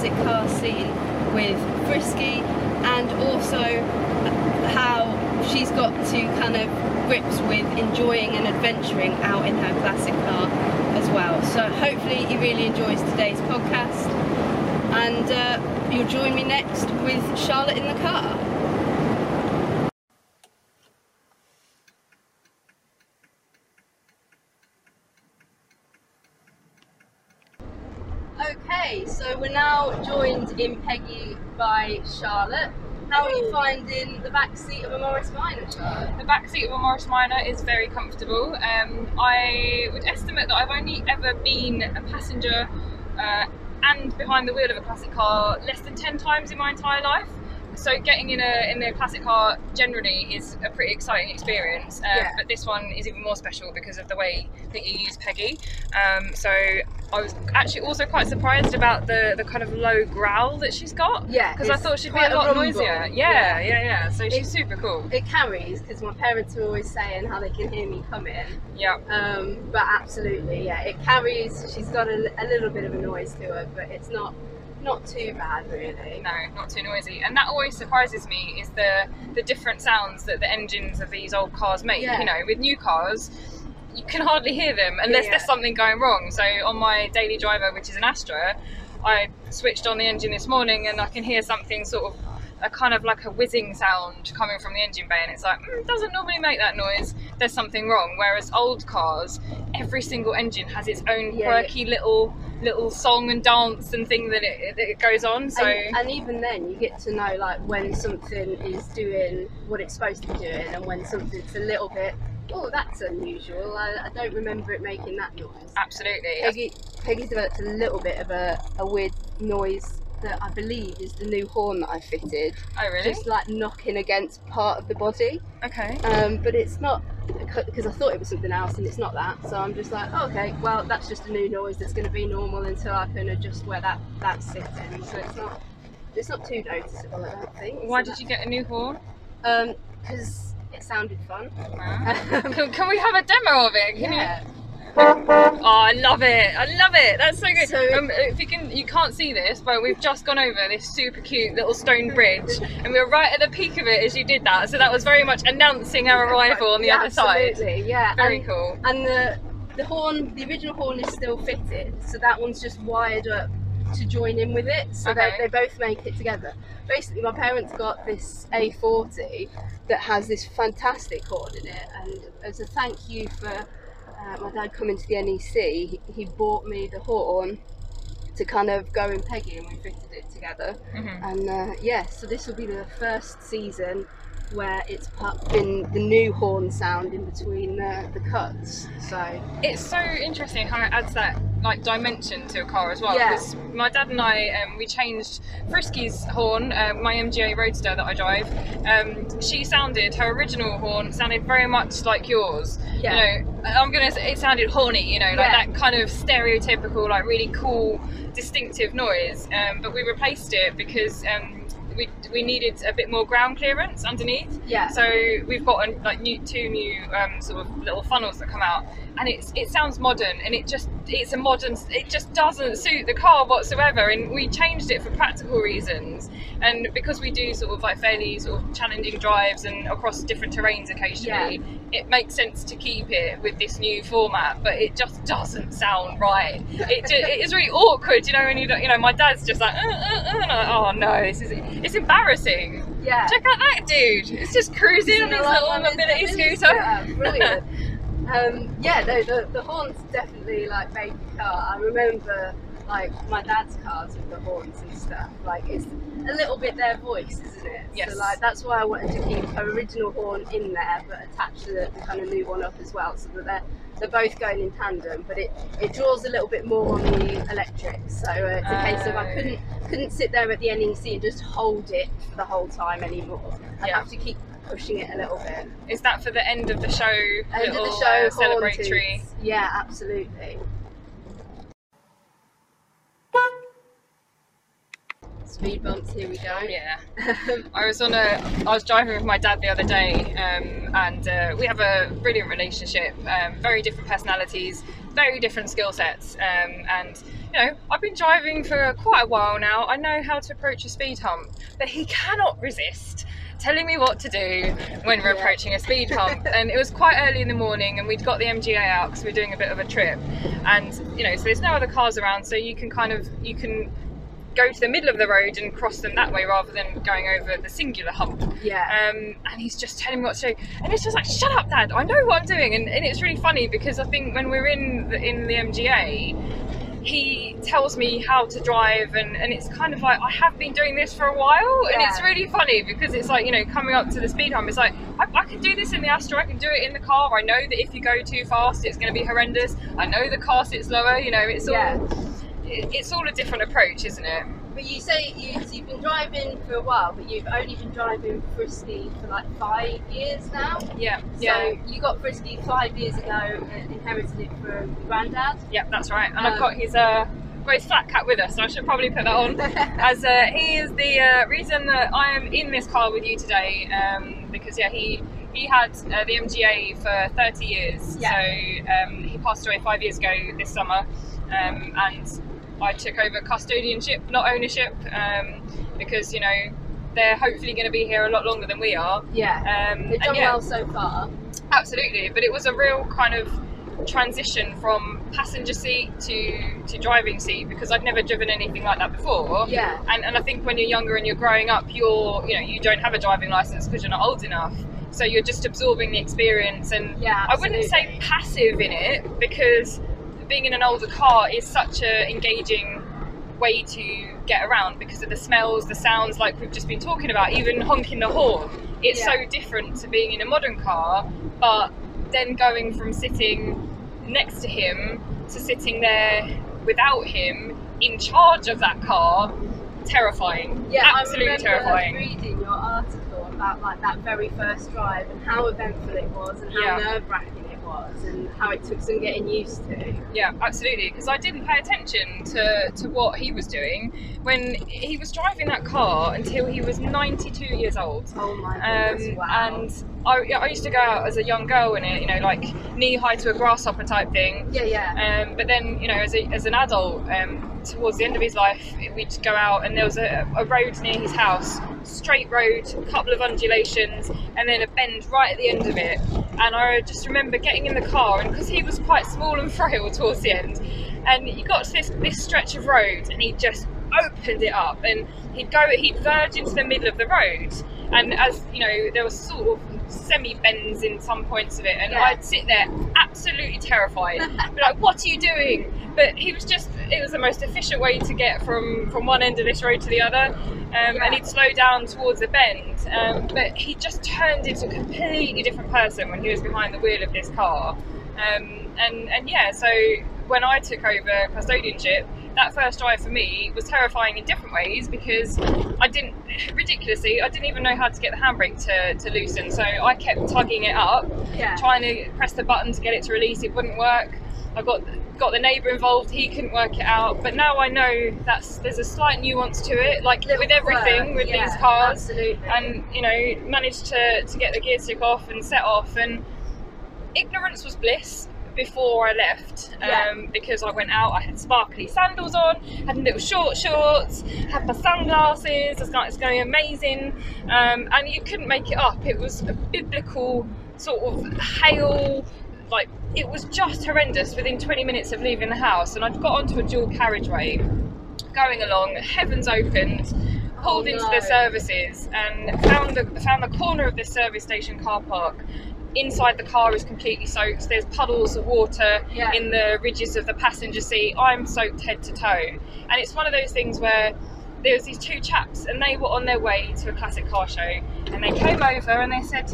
classic car scene with Frisky and also how she's got to kind of grips with enjoying and adventuring out in her classic car as well. So hopefully he really enjoys today's podcast and uh, you'll join me next with Charlotte in the car. Okay, so we're now joined in Peggy by Charlotte. How are you finding the back seat of a Morris Minor, Charlotte? The back seat of a Morris Minor is very comfortable. Um, I would estimate that I've only ever been a passenger uh, and behind the wheel of a classic car less than 10 times in my entire life. So getting in a in a classic car generally is a pretty exciting experience, um, Yeah. but this one is even more special because of the way that you use Peggy. Um, so I was actually also quite surprised about the the kind of low growl that she's got. Yeah, because I thought she'd be a a lot rumble. noisier. Yeah. Yeah, yeah, yeah. So she's It- super cool. It carries because my parents are always saying how they can hear me coming. Yeah. Um, but absolutely, yeah, it carries. She's got a, a little bit of a noise to her, but it's not not too bad really. No, not too noisy. And that always surprises me is the the different sounds that the engines of these old cars make. Yeah. You know, with new cars, you can hardly hear them unless Yeah. there's something going wrong. So on my daily driver, which is an Astra, I switched on the engine this morning and I can hear something sort of a kind of like a whizzing sound coming from the engine bay and it's like mm, it doesn't normally make that noise there's something wrong whereas old cars every single engine has its own Yeah, quirky little little song and dance and thing that it, that it goes on so and, and even then, you get to know like when something is doing what it's supposed to be doing, and when something's a little bit. Oh, that's unusual. I, I don't remember it making that noise. Absolutely. Peggy, Peggy's developed a little bit of a, a weird noise that I believe is the new horn that I fitted, Oh, really? just like knocking against part of the body. Okay. Um, but it's not because I thought it was something else, and it's not that. So I'm just like, oh, okay, well, that's just a new noise that's going to be normal until I can adjust where that that's sitting. So it's not it's not too noticeable, I don't think. Why So did you get a new horn? Um, because it sounded fun. Can, can we have a demo of it? Can yeah. you? Oh, I love it! I love it. That's so good. So- um, if you can, you can't see this, but we've just gone over this super cute little stone bridge, and we were right at the peak of it as you did that. So that was very much announcing our arrival on the Yeah, other side. Absolutely, yeah. Very and, cool. And the the horn, the original horn is still fitted, so that one's just wired up to join in with it. So Okay. they, they both make it together. Basically, my parents got this A40 that has this fantastic horn in it, and as a thank you for uh, my dad coming to the NEC, he, he bought me the horn to kind of go in Peggy, and we fitted it together. Mhm. And uh, yeah, so this will be the first season where it's pu- been the new horn sound in between the, the cuts. So It's so interesting how it adds that like dimension to a car as well. Yeah. Because my dad and I, um, we changed Frisky's horn, uh, my MGA Roadster that I drive. Um, she sounded her original horn sounded very much like yours. Yeah. You know, I'm gonna say it sounded horny. You know, like Yeah. that kind of stereotypical, like really cool, distinctive noise. Um, but we replaced it because. Um, we, we needed a bit more ground clearance underneath, yeah, so we've got like new two new um, sort of little funnels that come out, and it's it sounds modern, and it just it's a modern. It just doesn't suit the car whatsoever, and we changed it for practical reasons, and because we do sort of like fairly sort of challenging drives and across different terrains occasionally, yeah. it makes sense to keep it with this new format, but it just doesn't sound right. It ju- it is really awkward, you know, when you you know my dad's just like, uh, uh, uh, like, oh no, this is it's embarrassing. yeah. Check out that dude. It's just cruising on his little mobility scooter. Yeah, brilliant. um, yeah, no, the, the horn's definitely like baby car. I remember like my dad's cars with the horns and stuff. Like it's a little bit their voice, isn't it? Yes. So like that's why I wanted to keep her original horn in there, but attach the, the kind of new one up as well, so that they're they're both going in tandem. But it, it draws a little bit more on the electric, so uh, it's a case of I couldn't couldn't sit there at the NEC and just hold it for the whole time anymore. I Yeah. have to keep pushing it a little bit. Is that for the end of the show? End little, of the show, uh, celebratory. haunted. Yeah, absolutely. Speed bumps, here we go. Yeah. I was on a. I was driving with my dad the other day, um, and uh, we have a brilliant relationship. Um, very different personalities, very different skill sets, um, and you know, I've been driving for quite a while now. I know how to approach a speed hump, but he cannot resist telling me what to do when we're Yeah. approaching a speed hump. and it was quite early in the morning, and we'd got the MGA out because we are doing a bit of a trip, and you know, so there's no other cars around, so you can kind of you can go to the middle of the road and cross them that way rather than going over the singular hump. Yeah. Um, and he's just telling me what to do, and it's just like, shut up, Dad! I know what I'm doing, and, and it's really funny because I think when we're in the, in the MGA, he tells me how to drive, and, and it's kind of like I have been doing this for a while, and it's really funny because it's like you know coming up to the speed hump, it's like I, I can do this in the Astra, I can do it in the car. I know that if you go too fast, it's going to be horrendous. I know the car sits lower, you know, it's all Yeah. it- it's all a different approach, isn't it? But you say you, so you've been driving for a while, but you've only been driving frisky for like five years now. Yeah, So you got frisky five years ago and inherited it from your granddad. Yeah, that's right. And I've Um, got his uh, got his flat cat with us, so I should probably put that on. As uh, he is the uh, reason that I am in this car with you today, um, because yeah, he he had uh, the MGA for 30 years. Yeah. So um, he passed away five years ago this summer, um, and I took over custodianship, not ownership, um, because you know they're hopefully going to be here a lot longer than we are. yeah. Um, They've and done yeah, well so far. Absolutely, but it was a real kind of transition from passenger seat to, to driving seat because I'd never driven anything like that before. Yeah. And, and I think when you're younger and you're growing up, you're you know you don't have a driving license because you're not old enough. So you're just absorbing the experience, and Yeah. I wouldn't say passive in it because being in an older car is such a engaging way to get around because of the smells, the sounds, like we've just been talking about, even honking the horn. It's Yeah. so different to being in a modern car, but then going from sitting next to him to sitting there without him in charge of that car, terrifying. Yeah, absolutely I terrifying. reading your article about like that very first drive and how eventful it was and how Yeah. nerve wracking was and how it took some getting used to. Yeah, absolutely. Because I didn't pay attention to, to what he was doing when he was driving that car until he was 92 years old. Oh my Um, wow. And I, I used to go out as a young girl in it, you know, like knee high to a grasshopper type thing. yeah, yeah. Um, but then, you know, as, a, as an adult, um, towards the end of his life, we'd go out and there was a, a road near his house, straight road, a couple of undulations, and then a bend right at the end of it. And I just remember getting in the car, and because he was quite small and frail towards the end, and he got to this, this stretch of road, and he just opened it up, and he'd go, he'd verge into the middle of the road, and as you know, there was sort of semi bends in some points of it, and Yeah. I'd sit there absolutely terrified, be like, "What are you doing?" But he was just, it was the most efficient way to get from from one end of this road to the other, um, Yeah. and he'd slow down towards the bend, um, but he just turned into a completely different person when he was behind the wheel of this car, um, and and yeah, so when I took over custodianship. That first drive for me was terrifying in different ways because I didn't, ridiculously, I didn't even know how to get the handbrake to, to loosen. So I kept tugging it up, yeah. trying to press the button to get it to release. It wouldn't work. I got got the neighbour involved. He couldn't work it out. But now I know that's there's a slight nuance to it. Like Little with everything quirk, with yeah, these cars, Absolutely. and you know managed to to get the gear stick off and set off. And ignorance was bliss before I left Yeah. um, because I went out. I had sparkly sandals on, had little short shorts, had my sunglasses. I was like, it's going amazing, um, and you couldn't make it up. It was a biblical sort of hail. Like it was just horrendous within 20 minutes of leaving the house, and I'd got onto a dual carriageway, going along. Heavens opened, pulled Oh, into no. the services, and found the found the corner of this service station car park. Inside the car is completely soaked. There's puddles of water Yeah. in the ridges of the passenger seat. I'm soaked head to toe, and it's one of those things where there was these two chaps, and they were on their way to a classic car show, and they came over and they said,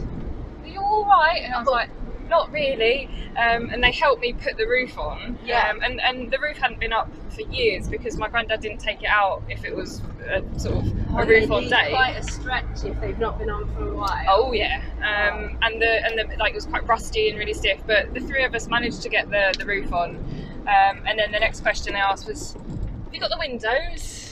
"Are you all right?" And I was like, not really. Um, and they helped me put the roof on. Yeah. Um, and, and the roof hadn't been up for years because my granddad didn't take it out if it was a sort of a And roof on day. Quite a stretch if they've not been on for a while. Oh yeah, um, and the and the like it was quite rusty and really stiff. But the three of us managed to get the, the roof on, um, and then the next question they asked was, "Have you got the windows?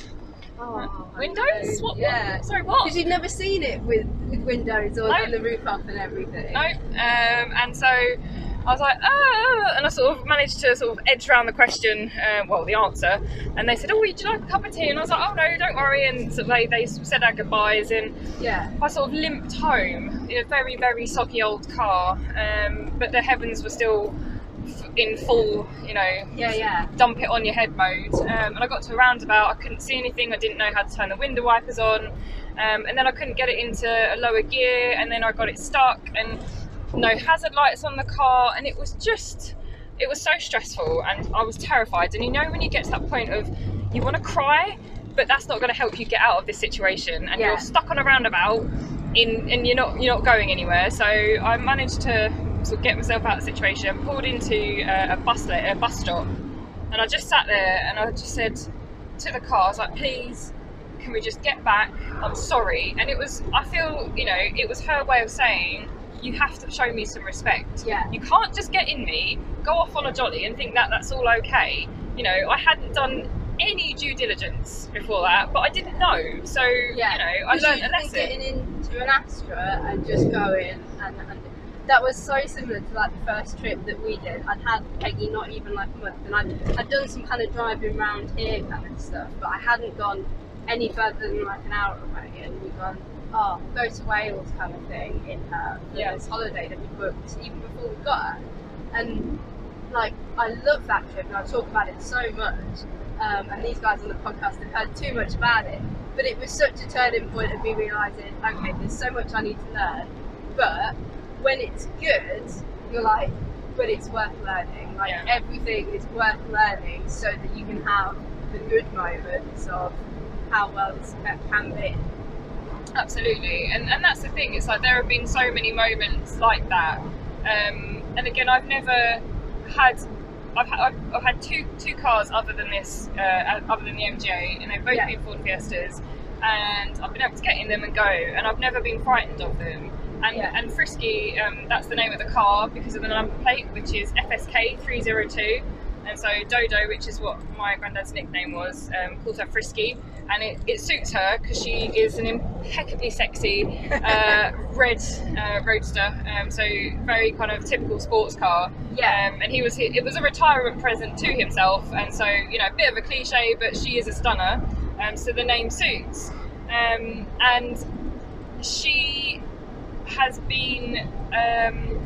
Oh, windows? What? Yeah. what? Sorry, what? Because you've never seen it with, with windows or No. the roof up and everything. No. Um, and so I was like, oh, and I sort of managed to sort of edge around the question, uh, well, the answer. And they said, oh, would you like a cup of tea? And I was like, oh no, don't worry. And so they they said our goodbyes and. Yeah. I sort of limped home in a very, very soggy old car, um, but the heavens were still in full, you know, Yeah, yeah. dump it on your head mode. Um, and I got to a roundabout, I couldn't see anything, I didn't know how to turn the window wipers on, um, and then I couldn't get it into a lower gear, and then I got it stuck, and no hazard lights on the car, and it was just. It was so stressful, and I was terrified. And you know, when you get to that point of you want to cry, but that's not going to help you get out of this situation, and Yeah. you're stuck on a roundabout, in and you're not you're not going anywhere. So I managed to sort of get myself out of the situation, pulled into uh, a bus a bus stop, and I just sat there and I just said to the car, I was like, please, can we just get back? I'm sorry. And it was I feel you know it was her way of saying you have to show me some respect. Yeah. You can't just get in me, go off on a jolly, and think that that's all okay. You know, I hadn't done any due diligence before that, but I didn't know. So Yeah. you know, I learned a lesson. Getting into an Astra and just going, and, and that was so similar to like the first trip that we did. I'd had Peggy not even like a month, and I'd, I'd done some kind of driving around here kind of stuff, but I hadn't gone any further than like an hour away, and we'd gone, oh, go to Wales kind of thing in her Yeah. this holiday that we booked even before we got her, and like I love that trip, and I talk about it so much. Um, and these guys on the podcast have heard too much about it, but it was such a turning point of me realizing, okay, there's so much I need to learn, but when it's good, you're like, but it's worth learning. Like Yeah. everything is worth learning so that you can have the good moments of how well this can be. Absolutely, and and that's the thing. It's like there have been so many moments like that, um, and again, I've never had. I've, had, I've, I've had two two cars other than this, uh, other than the MGA, and they've both Yeah. been Ford Fiestas, and I've been able to get in them and go, and I've never been frightened of them. And Yeah. and Frisky, um, that's the name of the car because of the number plate, which is FSK three zero two. And so Dodo, which is what my granddad's nickname was, um, calls her Frisky, and it, it suits her because she is an impeccably sexy uh, red uh, roadster. Um, so very kind of typical sports car. Yeah. Um, and he was it was a retirement present to himself, and so you know a bit of a cliche, but she is a stunner. Um, so the name suits. Um, and she has been um,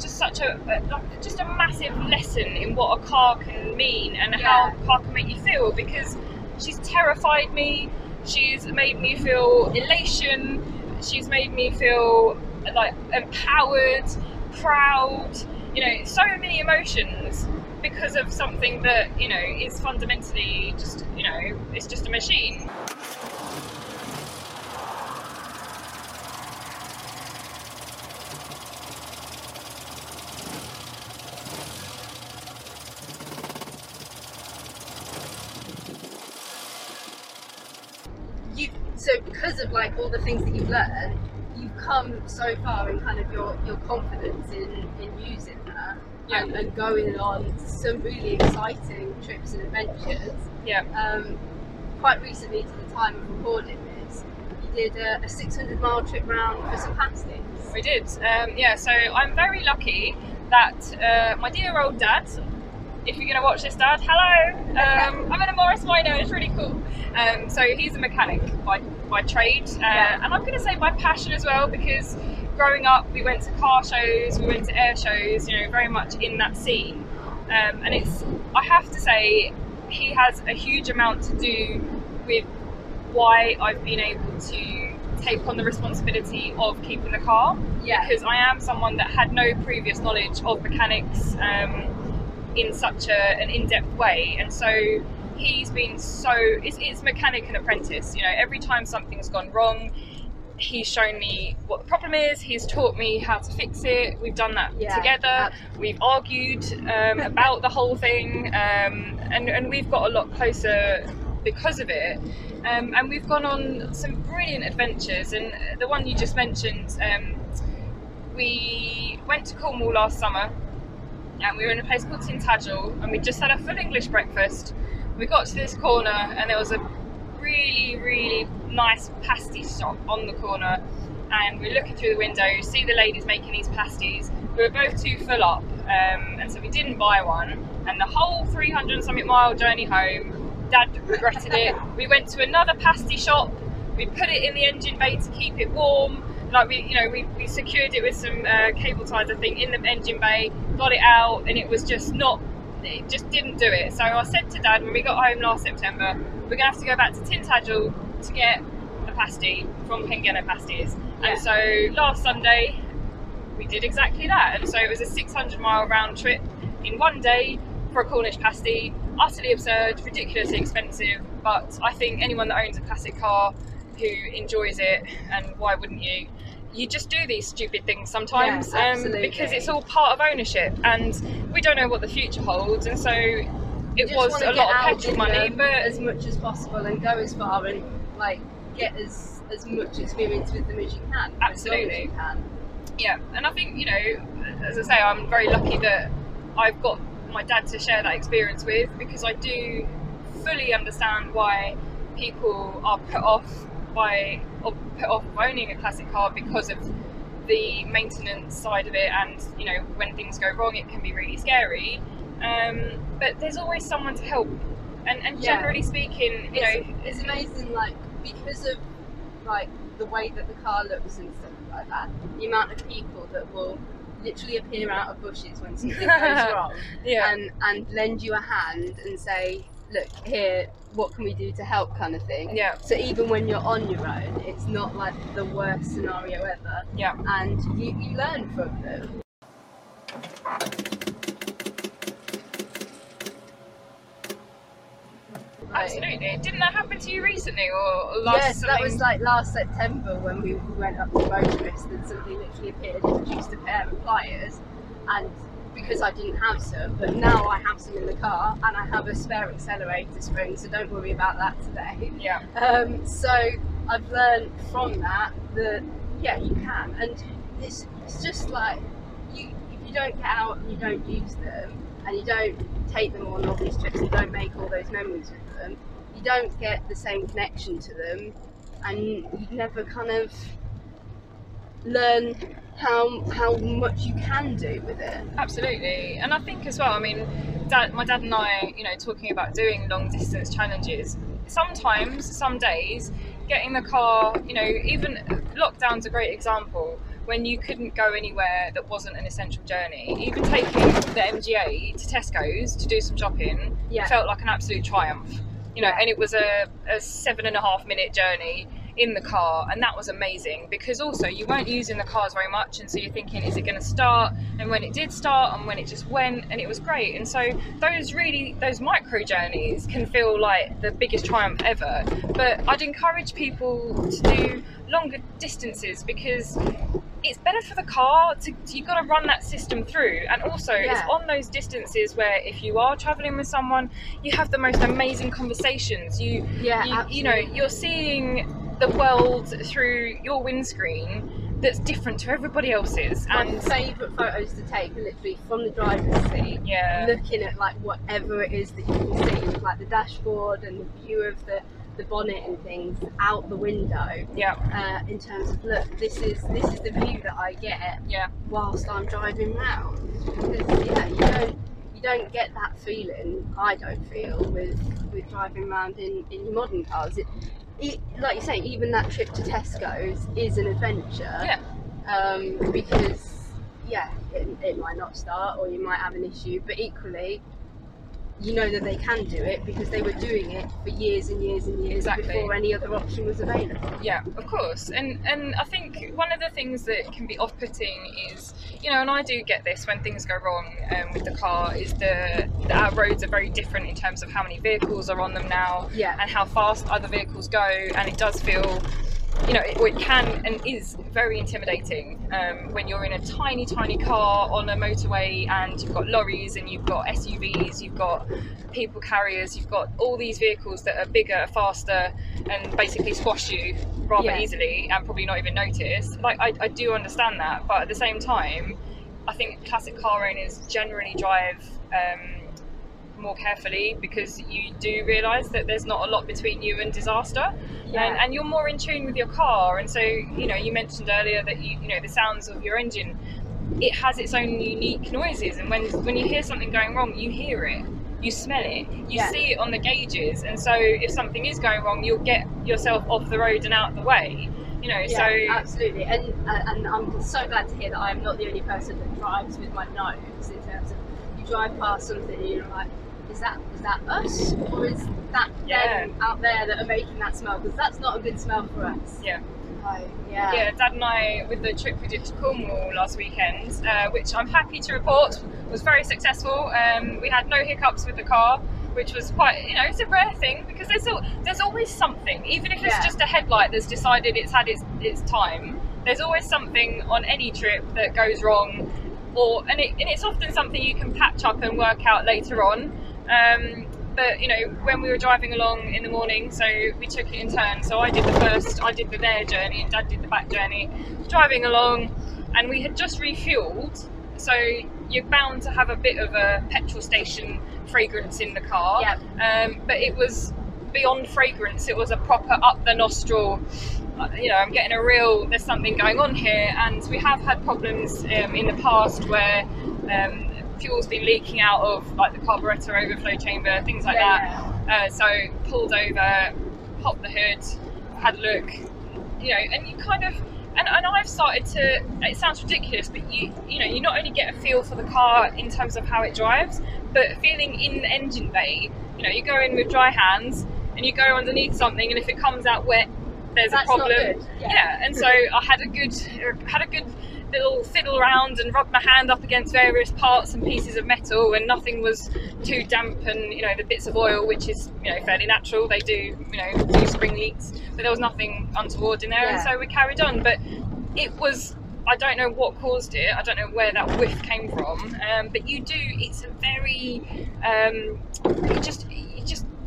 just such a, a like just a massive lesson in what a car can mean and how a car can make you feel because she's terrified me. She's made me feel elation. She's made me feel like empowered proud you know so many emotions because of something that you know is fundamentally just you know it's just a machine you so because of like all the things that you've learned, you've come so far in kind of your, your confidence in, in using that Yeah. and, and going on some really exciting trips and adventures. yeah Um, quite recently, to the time of recording this, you did a, a 600 mile trip round for some pasties. We did. Um, yeah, so I'm very lucky that uh, my dear old dad, if you're going to watch this, dad, hello. Um, I'm in a Morris Minor, it's really cool. Um, so he's a mechanic by, by trade, uh, Yeah. and I'm going to say by passion as well because growing up we went to car shows, we went to air shows, you know, very much in that scene. Um, and it's, I have to say, he has a huge amount to do with why I've been able to take on the responsibility of keeping the car Yeah. because I am someone that had no previous knowledge of mechanics um, in such a, an in-depth way, and so he's been so it's, it's mechanic and apprentice. You know, every time something's gone wrong, he's shown me what the problem is. He's taught me how to fix it. We've done that Yeah, together. absolutely. We've argued um, about the whole thing, um, and and we've got a lot closer because of it. Um, and we've gone on some brilliant adventures. And the one you just mentioned, um, we went to Cornwall last summer, and we were in a place called Tintagel, and we just had a full English breakfast. We got to this corner, and there was a really, really nice pasty shop on the corner. And we're looking through the window, see the ladies making these pasties. We were both too full up, um, and so we didn't buy one. And the whole 300 and something mile journey home, Dad regretted it. We went to another pasty shop. We put it in the engine bay to keep it warm. Like we, you know, we, we secured it with some uh, cable ties, I think, in the engine bay. Got it out, and it was just not. It just didn't do it. So I said to Dad when we got home last September, we're gonna have to go back to Tintagel to get a pasty from Pengenna Pasties. Yeah. And so last Sunday, we did exactly that. And so it was a 600 mile round trip in one day for a Cornish pasty. Utterly absurd, ridiculously expensive, but I think anyone that owns a classic car who enjoys it, and why wouldn't you? You just do these stupid things sometimes Yeah, um, because it's all part of ownership, and we don't know what the future holds. And so it was a lot of petrol money, but as much as possible and go as far and like get as as much experience with them as you can. for as as Absolutely. you can. yeah, and I think you know, as I say, I'm very lucky that I've got my dad to share that experience with because I do fully understand why people are put off by put off of owning a classic car because of the maintenance side of it, and you know, when things go wrong, it can be really scary. Um, but there's always someone to help, and, and Yeah. generally speaking, you know, it's, it's amazing, like because of like the way that the car looks and stuff like that. The amount of people that will literally appear out of bushes when something goes wrong yeah, and and lend you a hand and say, "Look here, what can we do to help?" kind of thing. yeah, So even when you're on your own, it's not like the worst scenario ever, yeah. and you, you learn from them. Absolutely. Didn't that happen to you recently or last Yes, that was like last September when we went up to Motorist and something literally appeared and produced a pair of pliers. And because I didn't have some, but now I have some in the car and I have a spare accelerator spring, so don't worry about that today. Yeah, Um, so I've learned from that that yeah, you can, and it's it's just like you if you don't get out and you don't use them and you don't take them on all these trips, and don't make all those memories with them, you don't get the same connection to them, and you never kind of learn how how much you can do with it. absolutely. And I think as well, I mean, dad, my dad and I, you know, talking about doing long distance challenges. Sometimes, some days, getting the car, you know, even lockdown's a great example. When you couldn't go anywhere that wasn't an essential journey, even taking the MGA to Tesco's to do some shopping Yeah. felt like an absolute triumph. You know, Yeah. and it was a, a seven and a half minute journey in the car, and that was amazing because also you weren't using the cars very much, and so you're thinking, is it going to start? And when it did start, and when it just went, and it was great. And so those really, those micro journeys can feel like the biggest triumph ever. But I'd encourage people to do longer distances because it's better for the car to you've got to run that system through. And also it's on those distances where if you are traveling with someone you have the most amazing conversations. You Yeah, you, you know you're seeing the world through your windscreen that's different to everybody else's. My and favourite photos to take are literally from the driver's seat. yeah. looking at like whatever it is that you can see, like the dashboard and the view of the, the bonnet and things out the window. yeah Uh, in terms of look, this is this is the view that I get yeah whilst I'm driving round. Because yeah, you don't you don't get that feeling. I don't feel with with driving around in in modern cars. It, it, like you say, even that trip to Tesco's is an adventure yeah um, because yeah, it, it might not start or you might have an issue, but equally, you know that they can do it because they were doing it for years and years and years Exactly. before any other option was available. Yeah, of course. And and I think one of the things that can be off-putting is, you know, and I do get this when things go wrong um, with the car, is the that our roads are very different in terms of how many vehicles are on them now Yeah, and how fast other vehicles go, and it does feel you know, it, it, can and is very intimidating um, when you're in a tiny, tiny car on a motorway and you've got lorries and you've got SUVs, you've got people carriers, you've got all these vehicles that are bigger, faster, and basically squash you rather yeah. easily and probably not even notice. Like, I, I do understand that, but at the same time, I think classic car owners generally drive. Um, more carefully because you do realise that there's not a lot between you and disaster. Yeah. and, and you're more in tune with your car. And so you know you mentioned earlier that you you know the sounds of your engine it has its own unique noises. And when when you hear something going wrong you hear it. You smell it. You yeah. see it on the gauges. And so if something is going wrong you'll get yourself off the road and out the way you know yeah, so absolutely. And uh, and i'm so glad to hear that i'm not the only person that drives with my nose in terms of you drive past something and you're like is that is that us or is that yeah. them out there that are making that smell? Because that's not a good smell for us. Yeah. Yeah. Yeah, Dad and I, with the trip we did to Cornwall last weekend, uh, which I'm happy to report was very successful. Um, we had no hiccups with the car, which was quite, you know, it's a rare thing because there's al- there's always something, even if it's yeah. just a headlight that's decided it's had its its time. There's always something on any trip that goes wrong, or and, it, and it's often something you can patch up and work out later on. Um, but you know, when we were driving along in the morning, so we took it in turn. So I did the first, I did the there journey, and Dad did the back journey. Driving along, and we had just refueled, so you're bound to have a bit of a petrol station fragrance in the car. Yep. Um, but it was beyond fragrance; it was a proper up the nostril. Uh, you know, I'm getting a real. There's something going on here, and we have had problems um, in the past where. Um, fuel's been leaking out of like the carburetor overflow chamber, things like yeah, that. Yeah. Uh, so pulled over, popped the hood, had a look, you know, and you kind of and, and I've started to it sounds ridiculous, but you you know, you not only get a feel for the car in terms of how it drives, but feeling in the engine bay, you know, you go in with dry hands and you go underneath something and if it comes out wet there's That's a problem. Yeah. yeah. and so I had a good had a good little fiddle around and rub my hand up against various parts and pieces of metal and nothing was too damp and you know the bits of oil which is you know fairly natural they do you know do spring leaks but there was nothing untoward in there yeah. and so we carried on but it was I don't know what caused it. I don't know where that whiff came from. Um, but you do. It's a very. Um, it just.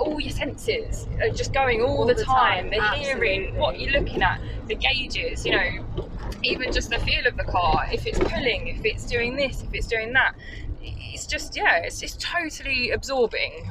All your senses are just going all, all the, the, time. time. The Absolutely. hearing, what you're looking at, the gauges. You know, even just the feel of the car, if it's pulling, if it's doing this, if it's doing that. It's just, yeah, it's just totally absorbing.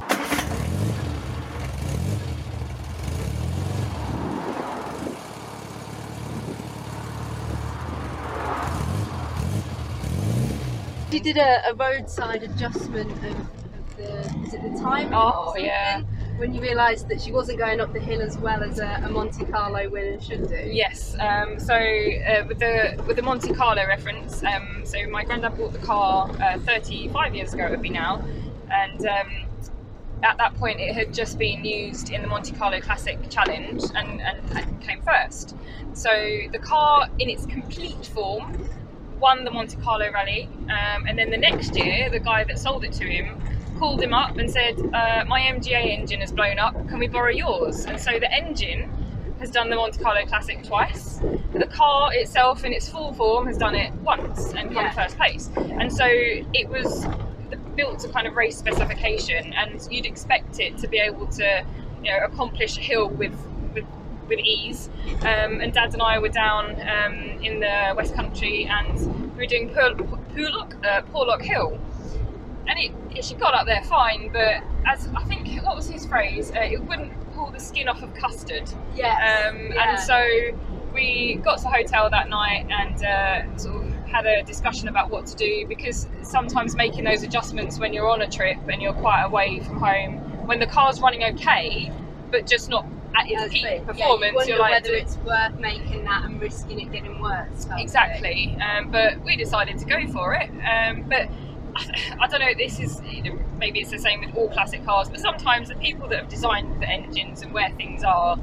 You did a, a roadside adjustment of, of the, is it the time? Oh, yeah when you realised that she wasn't going up the hill as well as a, a Monte Carlo winner should do? Yes. Um, so uh, with the with the Monte Carlo reference, um, so my granddad bought the car uh, 35 years ago. It would be now, and. Um, at that point, it had just been used in the Monte Carlo Classic Challenge and, and, and came first. So the car, in its complete form, won the Monte Carlo Rally, um, and then the next year, the guy that sold it to him called him up and said, uh, My MGA engine has blown up, can we borrow yours? And so the engine has done the Monte Carlo Classic twice. The car itself, in its full form, has done it once and come yeah. first place. And so it was built to kind of race specification, and you'd expect it to be able to, you know, accomplish a hill with with, with ease. Um, and Dad and I were down um, in the West Country, and we were doing Porlock, uh, Porlock Hill, and it, it, she got up there fine, but as I think what was his phrase, uh, it wouldn't pull the skin off of custard. Yes. Um, yeah. And so we got to the hotel that night and uh, sort of had a discussion about what to do because sometimes making those adjustments when you're on a trip and you're quite away from home, when the car's running okay, but just not at its peak performance, yeah, you are like, whether it's worth making that and risking it getting worse. Exactly. Um, but we decided to go for it. Um, but I don't know. This is maybe it's the same with all classic cars, but sometimes the people that have designed the engines and where things are,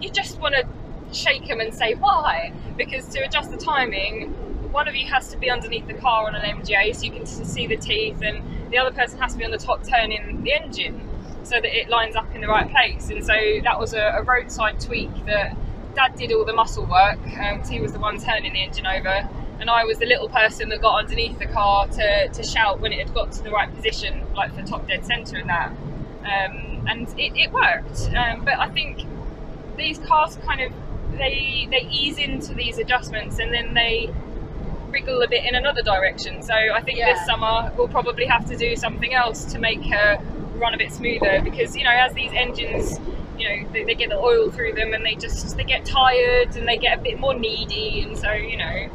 you just want to shake them and say why. Because to adjust the timing, one of you has to be underneath the car on an MGA so you can see the teeth, and the other person has to be on the top turning the engine so that it lines up in the right place. And so that was a, a roadside tweak that Dad did all the muscle work. Um, he was the one turning the engine over, and I was the little person that got underneath the car to, to shout when it had got to the right position, like for top dead centre and that. Um, and it, it worked. Um, but I think these cars kind of they they ease into these adjustments and then they wriggle a bit in another direction. So I think Yeah. this summer we'll probably have to do something else to make her run a bit smoother because you know as these engines you know they, they get the oil through them and they just they get tired and they get a bit more needy and so you know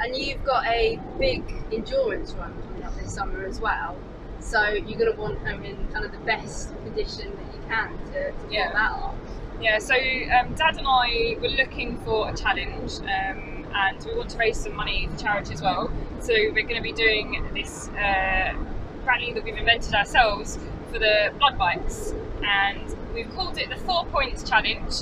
And you've got a big endurance run coming up this summer as well. So you're going to want her in kind of the best condition that you can to, to Yeah. that off. Yeah, so um, Dad and I were looking for a challenge, um, and we want to raise some money for charity as well. So we're going to be doing this uh, rally that we've invented ourselves for the blood bikes, and we've called it the Four Points Challenge.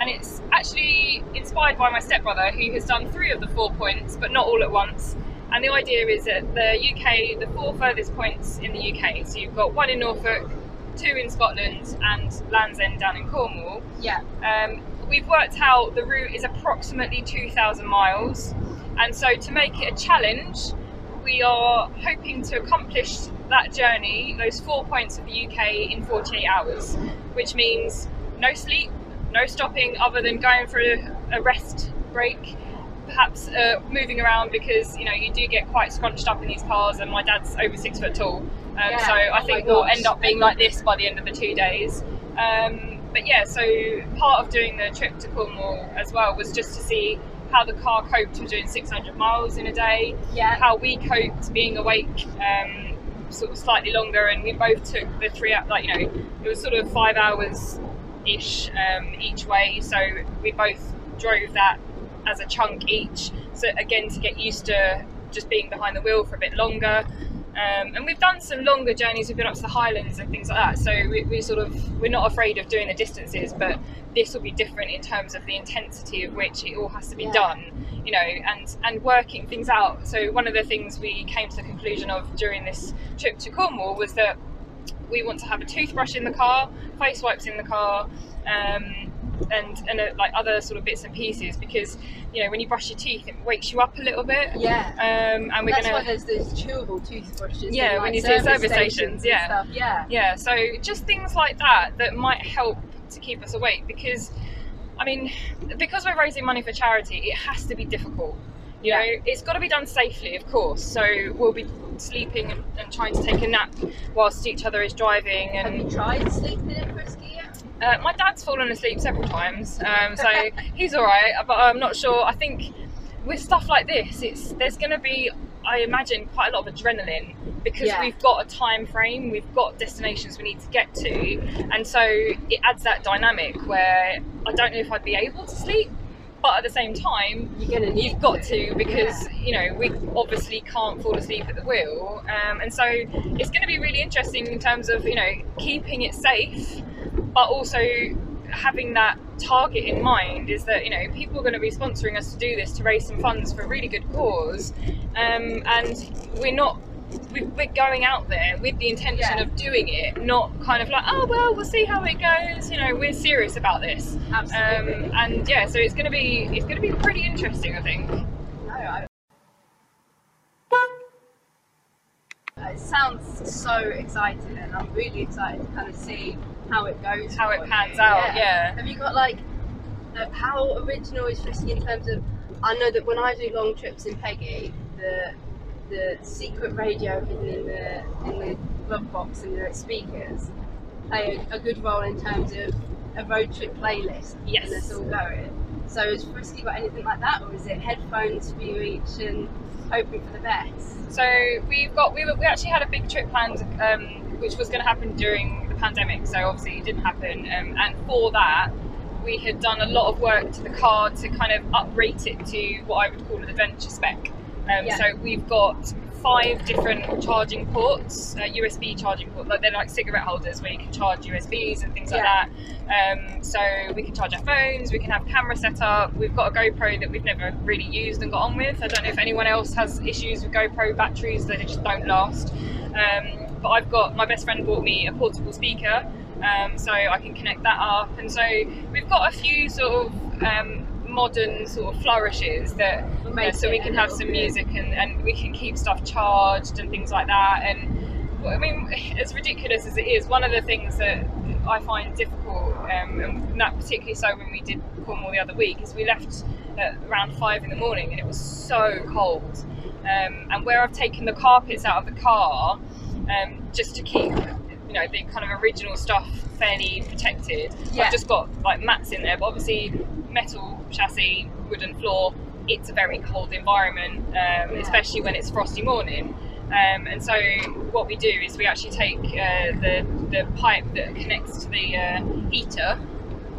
And it's actually inspired by my stepbrother, who has done three of the four points, but not all at once. And the idea is that the UK, the four furthest points in the UK, so you've got one in Norfolk, two in Scotland, and Land's End down in Cornwall. Yeah. Um, we've worked out the route is approximately 2,000 miles, and so to make it a challenge, we are hoping to accomplish that journey, those four points of the UK, in 48 hours, which means no sleep, no stopping other than going for a, a rest break. Perhaps uh, moving around because you know you do get quite scrunched up in these cars, and my dad's over six foot tall, um, Yeah. so I Oh think we'll end up being like this by the end of the two days. Um, but yeah, so part of doing the trip to Cornwall as well was just to see how the car coped with doing 600 miles in a day, Yeah. how we coped being awake um, sort of slightly longer, and we both took the three like you know it was sort of five hours ish um, each way, so we both drove that as a chunk each. So again to get used to just being behind the wheel for a bit longer. Um, and we've done some longer journeys. We've been up to the Highlands and things like that. So we, we sort of we're not afraid of doing the distances, but this will be different in terms of the intensity of which it all has to be Yeah. done. You know, and and working things out. So one of the things we came to the conclusion of during this trip to Cornwall was that we want to have a toothbrush in the car, face wipes in the car, um, and and uh, like other sort of bits and pieces because you know when you brush your teeth it wakes you up a little bit. Yeah. Um, and we're That's gonna why there's those chewable toothbrushes. Yeah, in, when you see service stations, and yeah. Stuff. Yeah. yeah, so just things like that that might help to keep us awake because, I mean, because we're raising money for charity, it has to be difficult. You Yeah. know, it's got to be done safely, of course. So we'll be sleeping and, and trying to take a nap whilst each other is driving. Have you tried sleeping in Frisky yet? uh, my dad's fallen asleep several times, um, so he's all right. But I'm not sure. I think with stuff like this, it's there's going to be, I imagine, quite a lot of adrenaline because Yeah. we've got a time frame, we've got destinations we need to get to, and so it adds that dynamic where I don't know if I'd be able to sleep, but at the same time, you're gonna. You've got to because you know we obviously can't fall asleep at the wheel um, and so it's going to be really interesting in terms of you know keeping it safe but also having that target in mind is that you know people are going to be sponsoring us to do this to raise some funds for a really good cause um, and we're not we're going out there with the intention Yeah. of doing it not kind of like oh well we'll see how it goes you know we're serious about this Absolutely. um, and yeah, so it's going to be it's going to be pretty interesting, I think. No, I... It sounds so exciting, and I'm really excited to kind of see how it goes. How it pans you. out, yeah. Have you got like uh, how original is Frisky in terms of? I know that when I do long trips in Peggy, the the secret radio hidden in the in the glove box and the speakers play a, a good role in terms of a road trip playlist. Yes. And us all going. So has Frisky got anything like that, or is it headphones for you each and hoping for the best? So we've got we, were, we actually had a big trip planned, um, which was going to happen during the pandemic. So obviously it didn't happen, um, and for that we had done a lot of work to the car to kind of uprate it to what I would call an adventure spec. Um, Yeah. So we've got five different charging ports, uh, USB charging ports. Like they're like cigarette holders where you can charge USBs and things like Yeah. that. Um, so we can charge our phones. We can have camera set up. We've got a GoPro that we've never really used and got on with. I don't know if anyone else has issues with GoPro batteries; that just don't last. Um, but I've got my best friend bought me a portable speaker, um, so I can connect that up, and so we've got a few sort of um, modern sort of flourishes that uh, so we can have some music and, and we can keep stuff charged and things like that. And I mean as ridiculous as it is one of the things that I find difficult um, and that particularly so when we did Cornwall the other week is we left at around five in the morning and it was so cold. Um, and where I've taken the carpets out of the car um, just to keep you know the kind of original stuff fairly protected. Yeah. I've just got like mats in there but obviously metal chassis wooden floor it's a very cold environment um, especially when it's frosty morning. Um, and so what we do is we actually take uh, the, the pipe that connects to the uh, heater.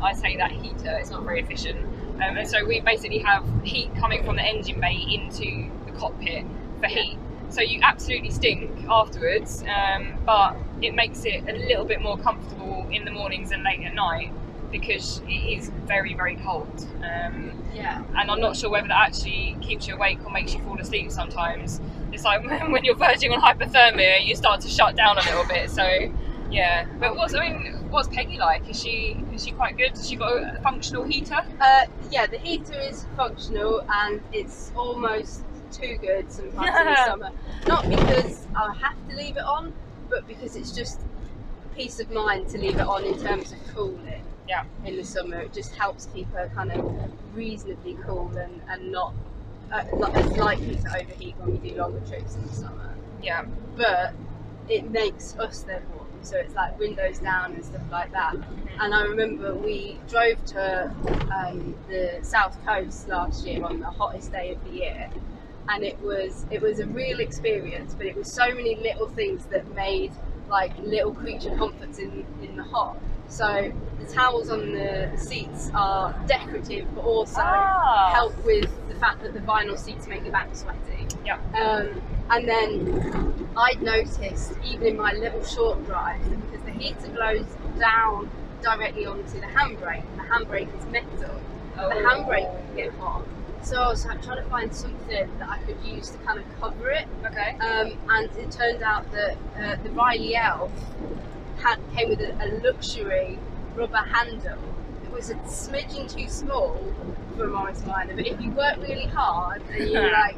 I say that heater it's not very efficient. Um, and so we basically have heat coming from the engine bay into the cockpit for heat so you absolutely stink afterwards um, but it makes it a little bit more comfortable in the mornings and late at night because it is very very cold um, Yeah. and I'm not sure whether that actually keeps you awake or makes you fall asleep sometimes. It's like when you're verging on hypothermia, you start to shut down a little bit. So, yeah. But what's I mean, what's Peggy like? Is she is she quite good? Has she got a functional heater? Uh, yeah, the heater is functional and it's almost too good sometimes in the summer. Not because I have to leave it on, but because it's just peace of mind to leave it on in terms of cooling. Yeah. In the summer, it just helps keep her kind of reasonably cool and, and not uh, as likely to overheat when we do longer trips in the summer. Yeah. But it makes us then warm, so it's like windows down and stuff like that. And I remember we drove to um, the south coast last year on the hottest day of the year, and it was it was a real experience. But it was so many little things that made like little creature comforts in in the hot. So the towels on the seats are decorative, but also Ah. help with the fact that the vinyl seats make your back sweaty. Yeah. Um, and then I'd noticed, even in my little short drive, because the heater blows down directly onto the handbrake, the handbrake is metal, the handbrake would get hot. So I was trying to find something that I could use to kind of cover it. Okay. Um, and it turned out that uh, the Riley Elf had came with a, a luxury rubber handle. It was a smidgen too small for a Morris Minor, but if you work really hard and you like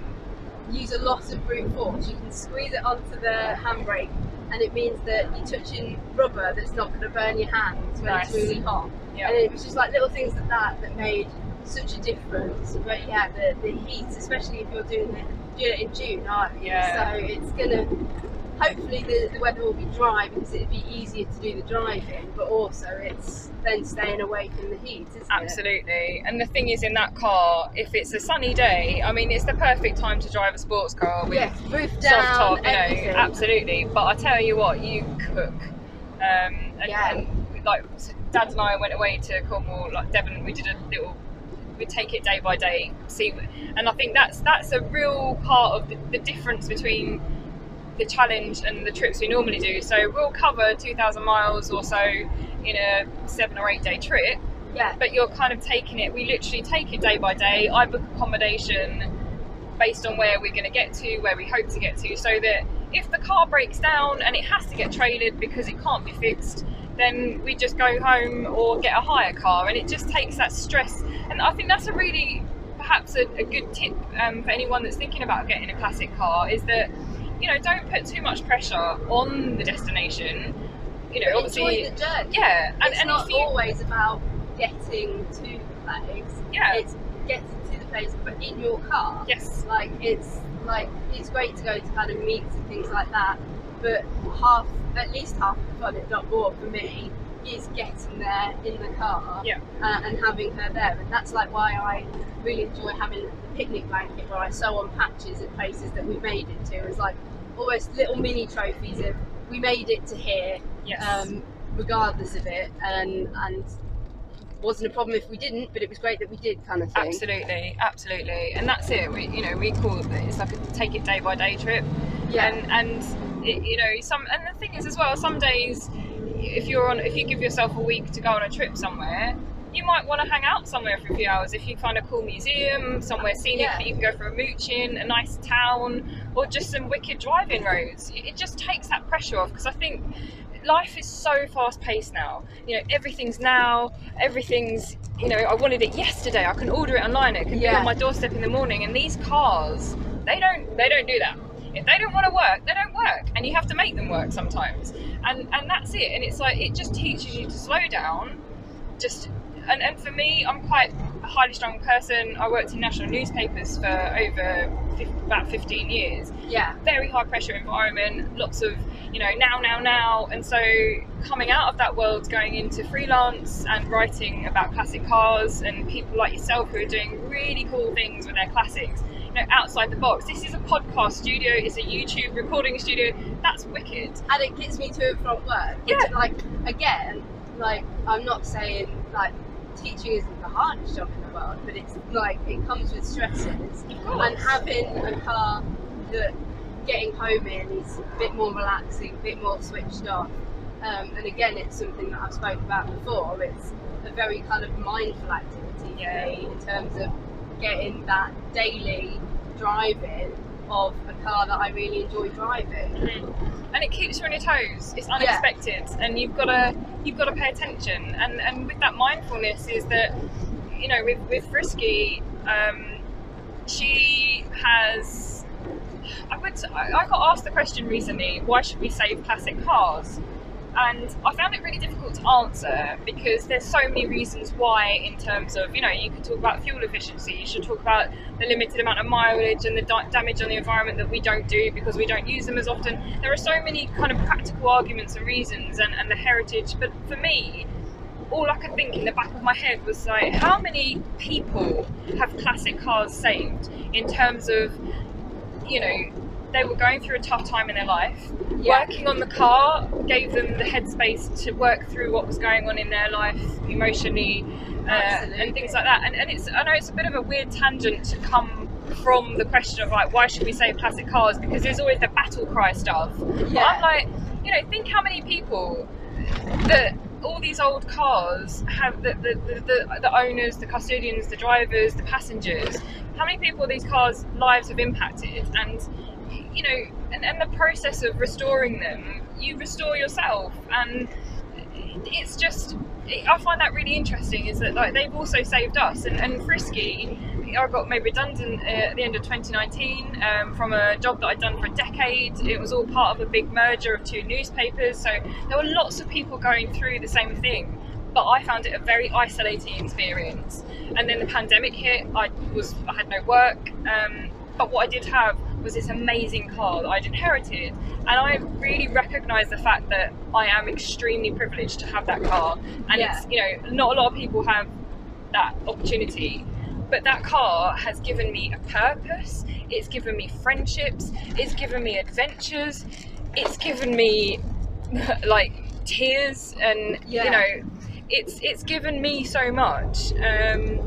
use a lot of brute force, you can squeeze it onto the handbrake, and it means that you're touching rubber that's not going to burn your hands when Nice. it's really hot. Yeah. And it was just like little things like that that made such a difference. But yeah, the, the heat, especially if you're doing it, doing it in June, aren't you? Yeah. So it's gonna. Hopefully the, the weather will be dry because it'd be easier to do the driving, but also it's then staying away from the heat, isn't it? Absolutely. And the thing is, in that car, if it's a sunny day, I mean, it's the perfect time to drive a sports car with roof soft down, top, you know, absolutely. But I tell you what, you cook. Um, and, Yeah. and like Dad and I went away to Cornwall, like Devon. We did a little. We take it day by day, see, and I think that's that's a real part of the, the difference between the challenge and the trips we normally do. So we'll cover 2,000 miles or so in a seven or eight day trip, Yeah, but you're kind of taking it. We literally take it day by day. I book accommodation based on where we're going to get to, where we hope to get to, so that if the car breaks down and it has to get trailered because it can't be fixed, then we just go home or get a hire car, and it just takes that stress. And I think that's a really perhaps a, a good tip um, for anyone that's thinking about getting a classic car is that you know don't put too much pressure on the destination. You know, but obviously, enjoy the journey. yeah, and, it's and not you, always about getting to the place. yeah, It's getting to the place, but in your car. yes, Like it's like it's great to go to kind of meets and things like that, but half, at least half the fun, if not more, for me, is getting there in the car Yeah. uh, and having her there, and that's like why I really enjoy having the picnic blanket where I sew on patches at places that we made it to. It's like almost little mini trophies of we made it to here, yes. um, regardless of it, and and wasn't a problem if we didn't, but it was great that we did, kind of thing. Absolutely, absolutely, and that's it. We, you know, we call it it's like a take it day by day trip, Yeah. and and it, you know some and the thing is as well. Some days, if you're on, if you give yourself a week to go on a trip somewhere, you might want to hang out somewhere for a few hours if you find a cool museum, somewhere scenic Yeah. that you can go for a mooch in, a nice town, or just some wicked driving roads. It it just takes that pressure off because I think life is so fast paced now. You know, everything's now, everything's, you know, I wanted it yesterday. I can order it online. It can be on my doorstep in the morning. And these cars, they don't, they don't do that. If they don't want to work, they don't work, and you have to make them work sometimes. And and that's it. And it's like it just teaches you to slow down. Just and, and for me, I'm quite a highly strung person. I worked in national newspapers for over about 15 years Yeah. very high pressure environment, lots of, you know, now, now, now. And so coming out of that world, going into freelance and writing about classic cars and people like yourself who are doing really cool things with their classics, you know, outside the box. This is a podcast studio, it's a YouTube recording studio. That's wicked. and it gets me to and from work. Which, Yeah. Like again, like I'm not saying like teaching isn't the hardest job in the world, but it's like it comes with stresses. And having a car that getting home in is a bit more relaxing, a bit more switched off. Um, and again, it's something that I've spoken about before. It's a very kind of mindful activity Yeah. me in terms of getting that daily driving of a car that I really enjoy driving. Mhm. and it keeps you on your toes. It's unexpected, and you've got to you've got to pay attention. And and with that mindfulness is that you know with with Frisky, um, she has. I would. I got asked the question recently: Why should we save classic cars? And I found it really difficult to answer because there's so many reasons why. In terms of you know, you could talk about fuel efficiency. You should talk about the limited amount of mileage and the da- damage on the environment that we don't do because we don't use them as often. There are so many kind of practical arguments and reasons, and, and the heritage. But for me, all I could think in the back of my head was like, how many people have classic cars saved in terms of, you know, they were going through a tough time in their life. Yeah. Working on the car gave them the headspace to work through what was going on in their life emotionally uh, and things like that. And, and it's I know it's a bit of a weird tangent to come from the question of like why should we save classic cars because there's always the battle cry stuff. But Yeah. I'm like, you know, think how many people that all these old cars have the, the, the, the, owners, the custodians, the drivers, the passengers. How many people these cars' lives have impacted, and you know, and, and the process of restoring them, you restore yourself, and it's just. I find that really interesting. Is that like they've also saved us, and, and Frisky. I got made redundant uh, at the end of 2019 um, from a job that I'd done for a decade. It was all part of a big merger of two newspapers, so there were lots of people going through the same thing. But I found it a very isolating experience. And then the pandemic hit. I was I had no work, um, but what I did have was this amazing car that I'd inherited, and I really recognise the fact that I am extremely privileged to have that car. And Yeah. it's you know not a lot of people have that opportunity. But that car has given me a purpose. It's given me friendships. It's given me adventures. It's given me like tears, and Yeah. you know, it's it's given me so much. Um,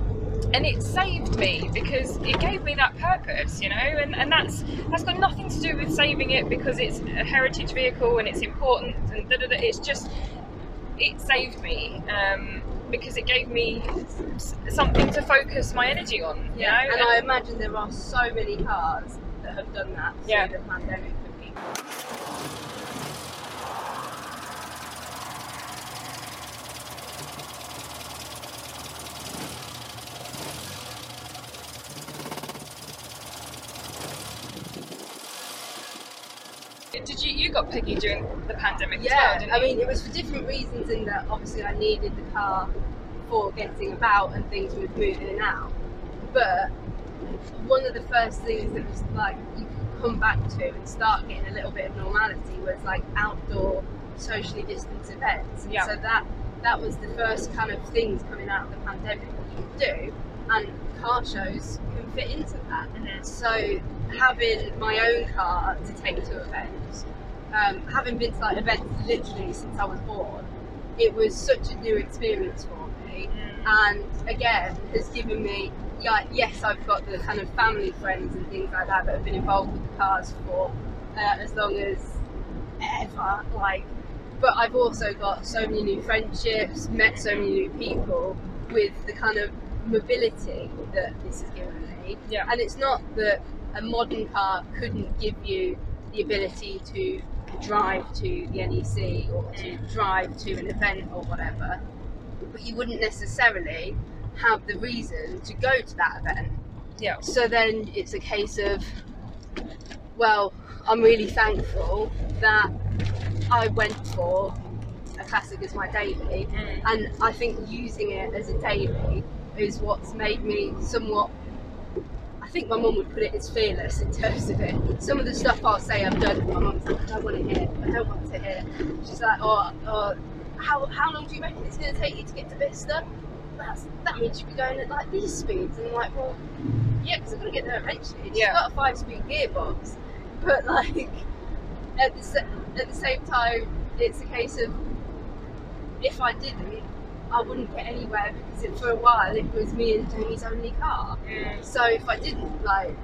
and it saved me because it gave me that purpose, you know, and, and that's that's got nothing to do with saving it because it's a heritage vehicle and it's important and da da da. It's just it saved me um, because it gave me something to focus my energy on. You Yeah, know? and I imagine there are so many cars that have done that through Yeah. the pandemic for people. Did you got Peggy during the pandemic as Yeah, well? Didn't I mean, it was for different reasons in that obviously I needed the car for getting about and things with moving in and out. But one of the first things that was like you could come back to and start getting a little bit of normality was like outdoor socially distanced events. And Yeah. So that that was the first kind of things coming out of the pandemic that you could do, and car shows can fit into that. Mhm. So having my own car to take to events, um, having been to like events literally since I was born, it was such a new experience for me. Mm. And again, has given me, yeah, yes, I've got the kind of family friends and things like that that have been involved with the cars for uh, as long as ever, like. But I've also got so many new friendships, met so many new people, with the kind of mobility that this has given me. Yeah. And it's not that a modern car couldn't give you the ability to drive to the NEC or to drive to an event or whatever, but you wouldn't necessarily have the reason to go to that event. Yeah. So then it's a case of, well, I'm really thankful that I went for a classic as my daily, Mm. and I think using it as a daily is what's made me somewhat. I think my mum would put it as fearless in terms of it. Some of the stuff I'll say I've done, my mum's like, I don't want to hear. I don't want to hear. She's like, oh, oh how, how long do you reckon it's going to take you to get to Bicester? That's, that means you'd be going at like these speeds. And I'm like, well, yeah, because I'm going to get there eventually. She's Yeah. got a five speed gearbox. But like, at the, at the same time, it's a case of if I didn't, I wouldn't get anywhere because it, for a while it was me and Jamie's only car. Mm. So if I didn't like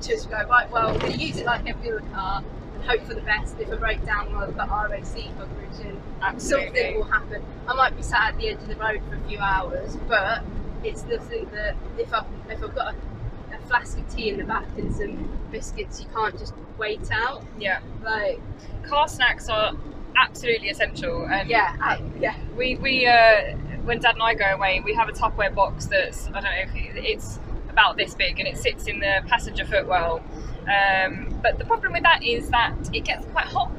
just go right, well, I'm going to use it like every other car and hope for the best. If I break down, I've got RAC coverage and something will happen. I might be sat at the edge of the road for a few hours, but it's nothing that if I've if I've got a, a flask of tea in the back and some biscuits, you can't just wait out. Yeah. Like Car snacks are absolutely essential, and yeah, yeah, we we uh, when Dad and I go away, we have a Tupperware box that's I don't know if it's about this big, and it sits in the passenger footwell. Um, but the problem with that is that it gets quite hot.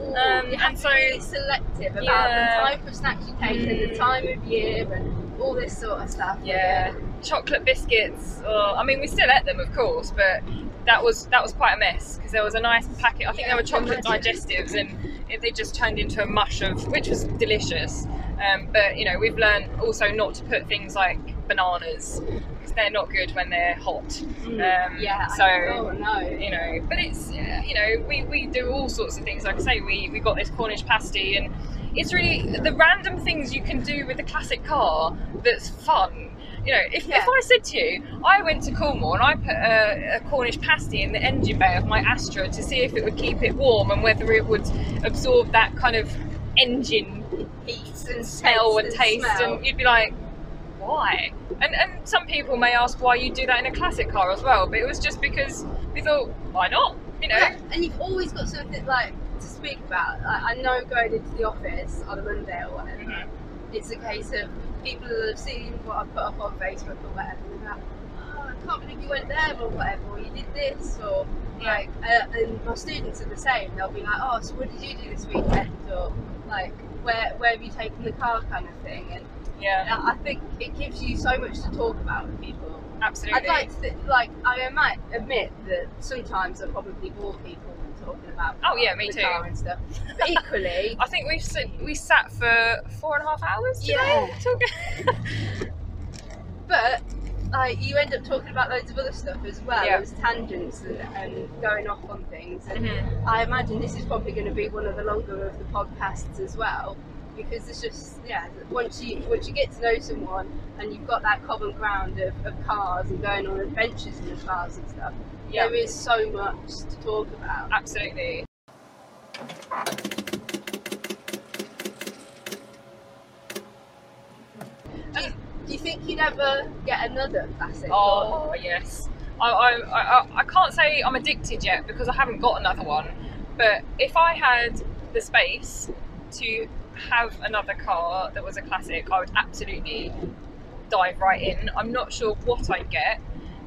Um, and so- selective about Yeah. the type of snacks you take and the Mm. time of year and all this sort of stuff. Yeah, chocolate biscuits. Or, I mean, we still eat them, of course, but that was that was quite a mess because there was a nice packet. I think Yeah, there were chocolate digestives, and it, they just turned into a mush of, which was delicious. Um, but you know, we've learned also not to put things like bananas because they're not good when they're hot. Mm. Um, yeah. so- oh no. you know but it's you know we, we do all sorts of things like i say we we got this cornish pasty and it's really the random things you can do with a classic car that's fun you know if, Yeah. if i said to you i went to cornwall and i put a, a cornish pasty in the engine bay of my astra to see if it would keep it warm and whether it would absorb that kind of engine Heat and smell and taste taste smell. and you'd be like why and and some people may ask why you do that in a classic car as well but it was just because we thought why not you know Yeah, and you've always got something like speak about. Like, I know going into the office on a Monday or whatever, Mhm. it's a case of people have seen what I've put up on Facebook or whatever. And they're like, oh, I can't believe you went there or whatever, or you did this, or like, uh, and my students are the same. They'll be like, oh, so what did you do this weekend, or like, where where have you taken the car, kind of thing. And yeah I think it gives you so much to talk about with people. absolutely I'd like to, th- like, I might admit that sometimes I probably bore people talking about. Oh, yeah, me the too. Car and stuff. But equally, I think we've sit, we sat for four and a half hours today Yeah. talking. but like, you end up talking about loads of other stuff as well Yeah. as tangents and, and going off on things. And Mhm. I imagine this is probably going to be one of the longer of the podcasts as well. Because it's just yeah, once you once you get to know someone and you've got that common ground of, of cars and going on adventures in the cars and stuff, Yeah. there is so much to talk about. Absolutely. Do you, do you think you'd ever get another classic? Oh yes. I, I, I, I can't say I'm addicted yet because I haven't got another one. But if I had the space to have another car that was a classic, I would absolutely dive right in. I'm not sure what I'd get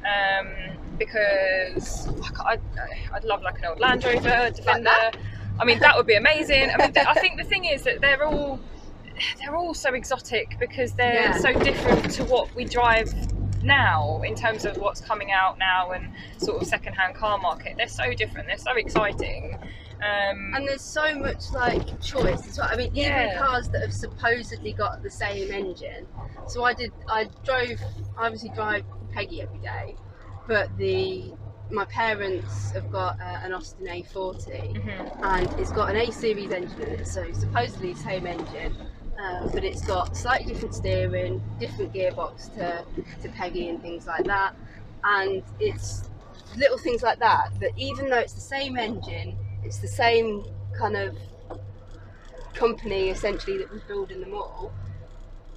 um, because I'd, I'd love like an old Land Rover Defender. that? I mean, that would be amazing. I mean, th- I think the thing is that they're all they're all so exotic because they're Yeah. so different to what we drive now in terms of what's coming out now and sort of second-hand car market. They're so different. They're so exciting. Um, And there's so much like choice as well. I mean, even cars that have supposedly got the same engine. So I did. I drove. I obviously drive Peggy every day, but the my parents have got uh, an Austin A40 mhm. and it's got an A series engine in it. So supposedly the same engine. Um, but it's got slightly different steering, different gearbox to, to Peggy and things like that. And it's little things like that that even though it's the same engine, it's the same kind of company essentially that was building them all.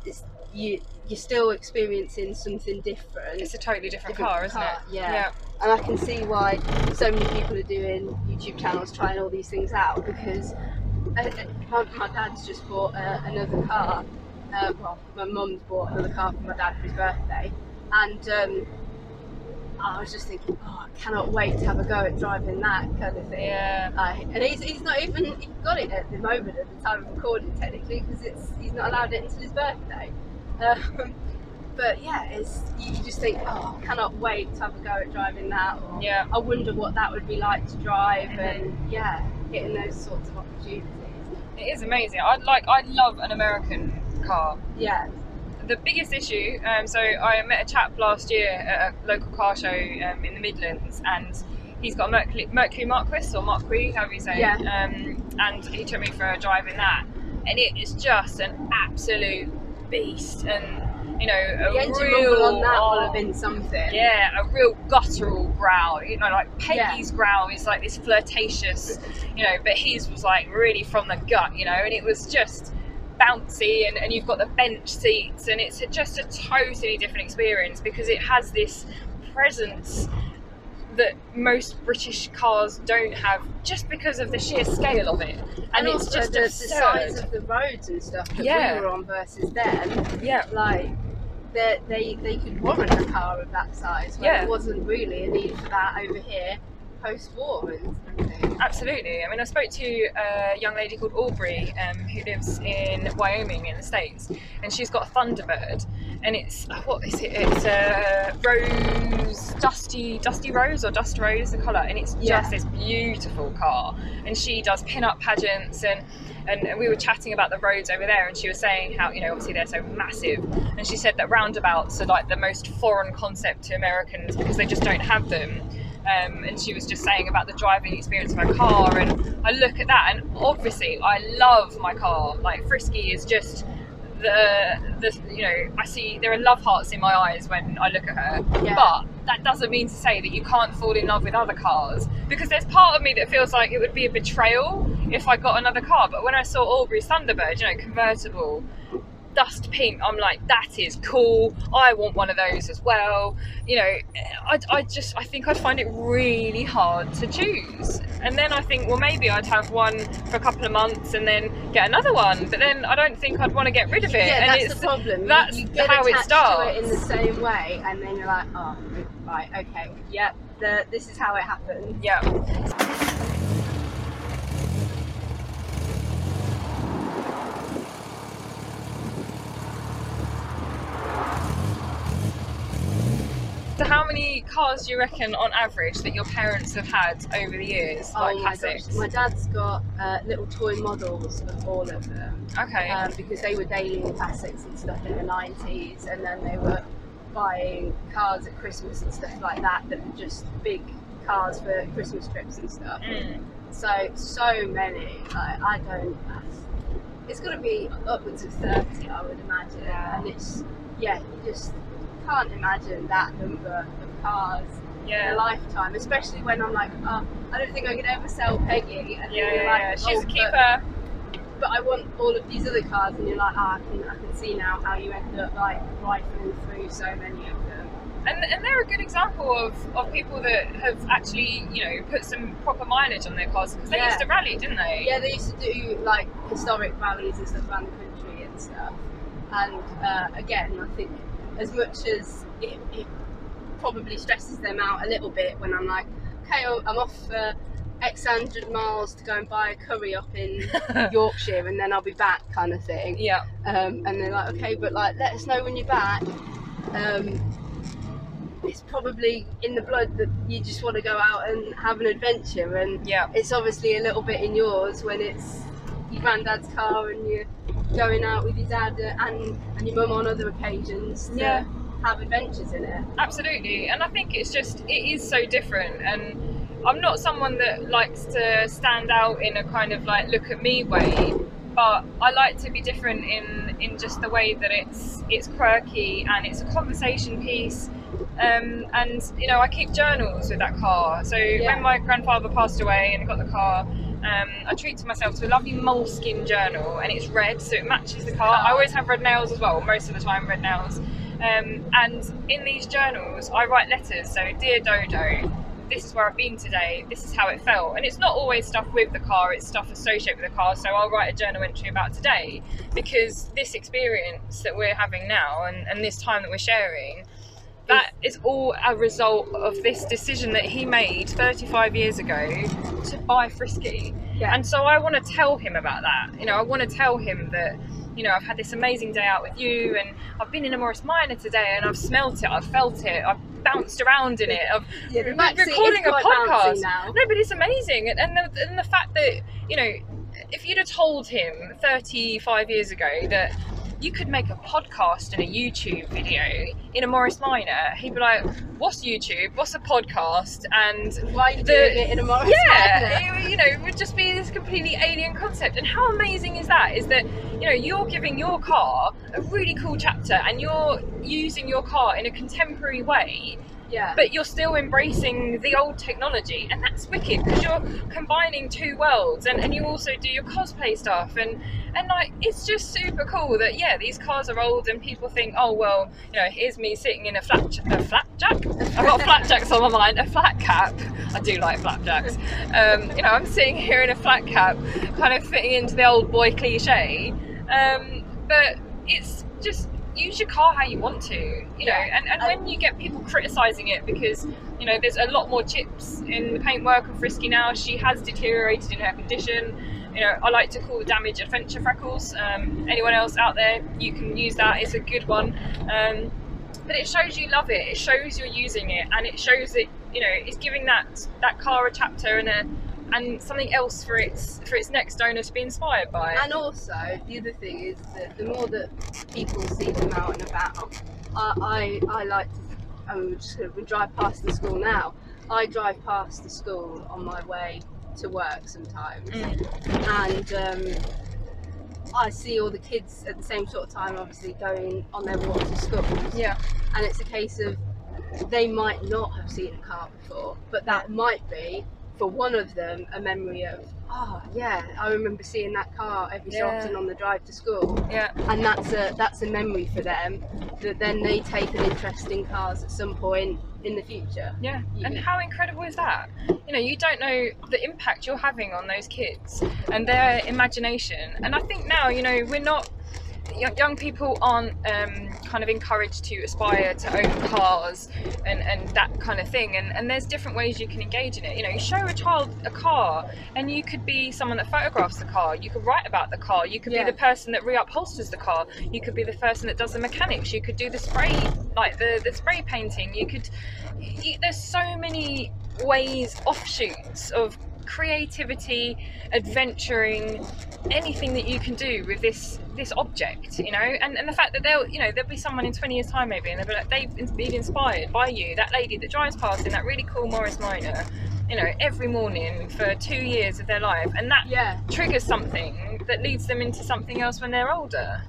it's, you you're still experiencing something different. It's a totally different, Different car, isn't car, it? yeah. yeah. and I can see why so many people are doing YouTube channels trying all these things out because uh, uh, my, my dad's just bought uh, another car. Uh, well, my mum's bought another car for my dad for his birthday, and um, I was just thinking, oh, I cannot wait to have a go at driving that kind of thing. Yeah. Like, and he's, he's not even he's got it at the moment at the time of recording technically because it's he's not allowed it until his birthday. Um, but yeah, it's you you just think, oh, I cannot wait to have a go at driving that. Or, Yeah. I wonder what that would be like to drive, and yeah, getting those sorts of opportunities. It is amazing. I'd like. I love an American car. Yeah, The biggest issue. Um, so I met a chap last year at a local car show um, in the Midlands, and he's got a Mercury, Mercury Marquis or Marquis, however you say. Yeah. Um, and he took me for a drive in that, and it is just an absolute beast, and you know, a real on that will have been something. Yeah, a real guttural growl. You know, like Yeah. Peggy's growl is like this flirtatious, you know, but his was like really from the gut, you know, and it was just bouncy and, and you've got the bench seats and it's a, just a totally different experience because it has this presence that most British cars don't have just because of the sheer scale of it. And, it's also just the, the size of the roads and stuff that Yeah. we were on versus them. yeah. like they they they could warrant a car of that size when Yeah. it wasn't really a need for that over here post war and everything. Absolutely. I mean, I spoke to a young lady called Aubrey um, who lives in Wyoming in the States, and she's got a Thunderbird, and it's what is it? It's a rose, dusty, dusty rose or dust rose, the colour, and it's Yeah. just this beautiful car. And she does pin-up pageants, and, and and we were chatting about the roads over there, and she was saying how you know obviously they're so massive, and she said that roundabouts are like the most foreign concept to Americans because they just don't have them um, and she was just saying about the driving experience of her car and I look at that and obviously I love my car. Like Frisky is just the the you know I see there are love hearts in my eyes when I look at her. Yeah. but that doesn't mean to say that you can't fall in love with other cars because there's part of me that feels like it would be a betrayal if I got another car. But when I saw Aubrey Thunderbird you know convertible dust pink i'm like that is cool i want one of those as well you know I, I just i think i'd find it really hard to choose and then i think well maybe i'd have one for a couple of months and then get another one but then i don't think i'd want to get rid of it Yeah, and that's it's the problem. That's you, get how it starts. to it in the same way, and then you're like, oh, right, okay, yep, the, this is how it happened. yeah So how many cars do you reckon on average that your parents have had over the years, like oh my classics? gosh, my dad's got uh, little toy models of all of them. Okay. um, because they were daily classics and stuff in the 90s and then they were buying cars at Christmas and stuff like that that were just big cars for Christmas trips and stuff. Mm. So, so many. Like, I don't. It's got to be upwards of 30, I would imagine. Yeah. And it's, yeah, you just can't imagine that number of cars in a lifetime, especially when I'm like, oh, I don't think I could ever sell Peggy. And Yeah, you're yeah, like, yeah. She's "Oh, a keeper. but I want all of these other cars, and you're like, ah, I can, I can see now how you end up like rifling through so many of them. And, and they're a good example of, of people that have actually, you know, put some proper mileage on their cars because they Yeah. used to rally, didn't they? Yeah, they used to do like historic rallies and stuff around the country and stuff. And uh, again, I think as much as it, it probably stresses them out a little bit when I'm like, okay, oh, I'm off for X hundred miles to go and buy a curry up in Yorkshire, and then I'll be back, kind of thing. yeah. um, and they're like, okay, but like, let us know when you're back. Um, it's probably in the blood that you just want to go out and have an adventure, and Yeah. it's obviously a little bit in yours when it's your granddad's car and you're going out with your dad and and your mum on other occasions to Yeah. have adventures in it. Absolutely, and I think it's just it is so different. And I'm not someone that likes to stand out in a kind of like look at me way, but I like to be different in in just the way that it's it's quirky and it's a conversation piece. Um, and you know, I keep journals with that car. So Yeah. when my grandfather passed away and I got the car, Um, I treated myself to a lovely moleskin journal, and it's red, so it matches the car. I always have red nails as well, most of the time red nails. Um, and in these journals, I write letters. So, dear Dodo, this is where I've been today. This is how it felt. And it's not always stuff with the car; it's stuff associated with the car. So I'll write a journal entry about today because this experience that we're having now, and, and this time that we're sharing that is all a result of this decision that he made 35 years ago to buy Frisky. Yeah. And so I want to tell him about that. You know, I want to tell him that, you know, I've had this amazing day out with you and I've been in a Morris Minor today and I've smelt it, I've felt it, I've bounced around in it, I've Yeah, the re- back seat is recording a bouncy podcast. now. No, but it's amazing. And, and, the, and the fact that, you know, if you'd have told him 35 years ago that you could make a podcast and a YouTube video in a Morris Minor, he'd be like, "What's YouTube? What's a podcast?" And Why are you the- doing it in a Morris yeah, Minor? it, you know, it would just be this completely alien concept. And how amazing is that? Is that you know you're giving your car a really cool chapter, and you're using your car in a contemporary way Yeah. but you're still embracing the old technology and that's wicked because you're combining two worlds and, and you also do your cosplay stuff and and like it's just super cool that yeah these cars are old and people think oh well you know here's me sitting in a flat a flat jack I've got flapjacks on my mind a flat cap. I do like flapjacks. Um, you know I'm sitting here in a flat cap kind of fitting into the old boy cliche. Um, but it's just use your car how you want to you know and, and when you get people criticizing it because you know there's a lot more chips in the paintwork of frisky now. She has deteriorated in her condition. You know i like to call the damage adventure freckles. Um, anyone else out there you can use that. It's a good one. Um, but it shows you love it. It shows you're using it and it shows that you know it's giving that that car a chapter and a and something else for its for its next owner to be inspired by And also, the other thing is that the more that people see them out and about, I, I, I like to, I'm just gonna, we drive past the school now. I drive past the school on my way to work sometimes, Mm. and um, I see all the kids at the same sort of time, obviously going on their walk to school. yeah and it's a case of they might not have seen a car before, but that might be for one of them a memory of, oh yeah, I remember seeing that car every so often on the drive to school, yeah and that's a that's a memory for them that then they take an interest in cars at some point in the future. Yeah, and Yeah. how incredible is that? You know, you don't know the impact you're having on those kids and their imagination. And I think now, you know, we're not young, people aren't um, kind of encouraged to aspire to own cars and, and that kind of thing. And, and there's different ways you can engage in it. You know, you show a child a car, and you could be someone that photographs the car. You could write about the car. You could Yeah. be the person that reupholsters the car. You could be the person that does the mechanics. You could do the spray, like the the spray painting. You could. You, there's so many ways, offshoots of creativity, adventuring, anything that you can do with this this object, you know, and, and the fact that they'll, you know, there'll be someone in 20 years' time maybe, and they'll be like, they've been inspired by you, that lady that drives past in that really cool Morris Minor, you know, every morning for two years of their life, and that Yeah, triggers something that leads them into something else when they're older.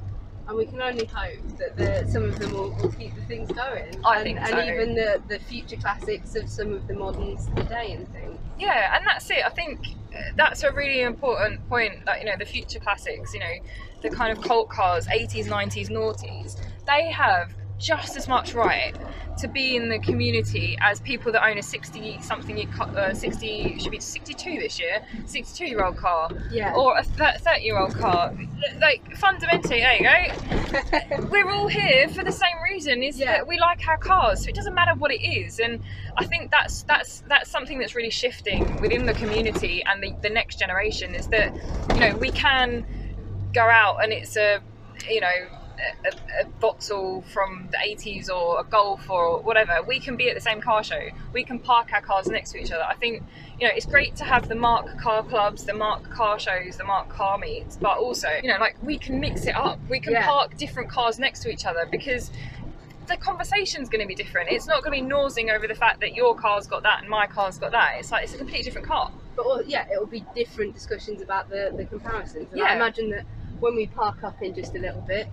And we can only hope that the, some of them will, will keep the things going. I and, think and even the, the future classics of some of the moderns today and things. Yeah, and that's it. I think uh, that's a really important point. That you know, the future classics, you know, the kind of cult cars, 80s, 90s, noughties, they have just as much right to be in the community as people that own a 60 something, uh, 60 should be 62 this year, 62 year old car, Yeah. or a 30 year old car. Like fundamentally, there you go. we're all here for the same reason is Yeah. that we like our cars so it doesn't matter what it is and i think that's that's that's something that's really shifting within the community and the, the next generation is that you know we can go out and it's a you know a, a, Vauxhall from the 80s or a Golf or whatever, we can be at the same car show. We can park our cars next to each other. I think, you know, it's great to have the marque car clubs, the marque car shows, the marque car meets, but also, you know, like we can mix it up. We can Yeah. park different cars next to each other because the conversation's going to be different. It's not going to be nosing over the fact that your car's got that and my car's got that. It's like it's a completely different car. But well, yeah, it will be different discussions about the, the comparisons. And I Yeah. imagine that when we park up in just a little bit,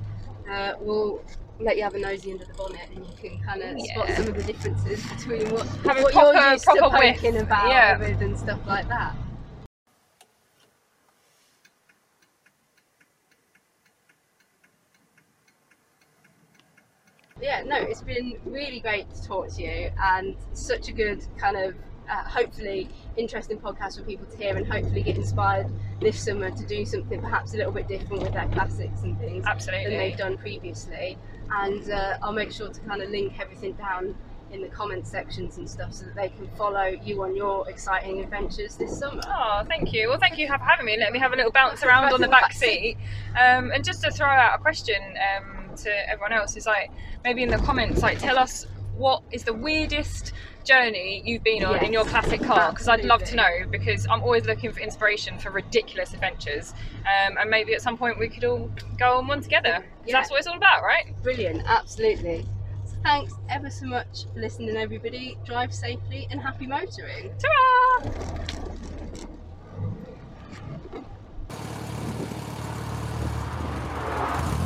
uh, we'll let you have a nosy under the bonnet and you can kind of yeah. spot some of the differences between what, Having what proper, you're used to poking about yeah. with and stuff like that. Yeah, no, it's been really great to talk to you and such a good kind of uh, hopefully interesting podcast for people to hear and hopefully get inspired this summer to do something perhaps a little bit different with their classics and things Absolutely. than they've done previously. And uh, I'll make sure to kind of link everything down in the comment sections and stuff so that they can follow you on your exciting adventures this summer. Oh, thank you. Well, thank you for having me. Let me have a little bounce around on the back seat. Um, and just to throw out a question um, to everyone else is like maybe in the comments, like tell us what is the weirdest journey you've been on yes, in your classic car? Because I'd love to know because I'm always looking for inspiration for ridiculous adventures. Um, and maybe at some point we could all go on one together. Yeah. That's what it's all about, right? Brilliant, absolutely. So thanks ever so much for listening, everybody. Drive safely and happy motoring. Ta-ra! you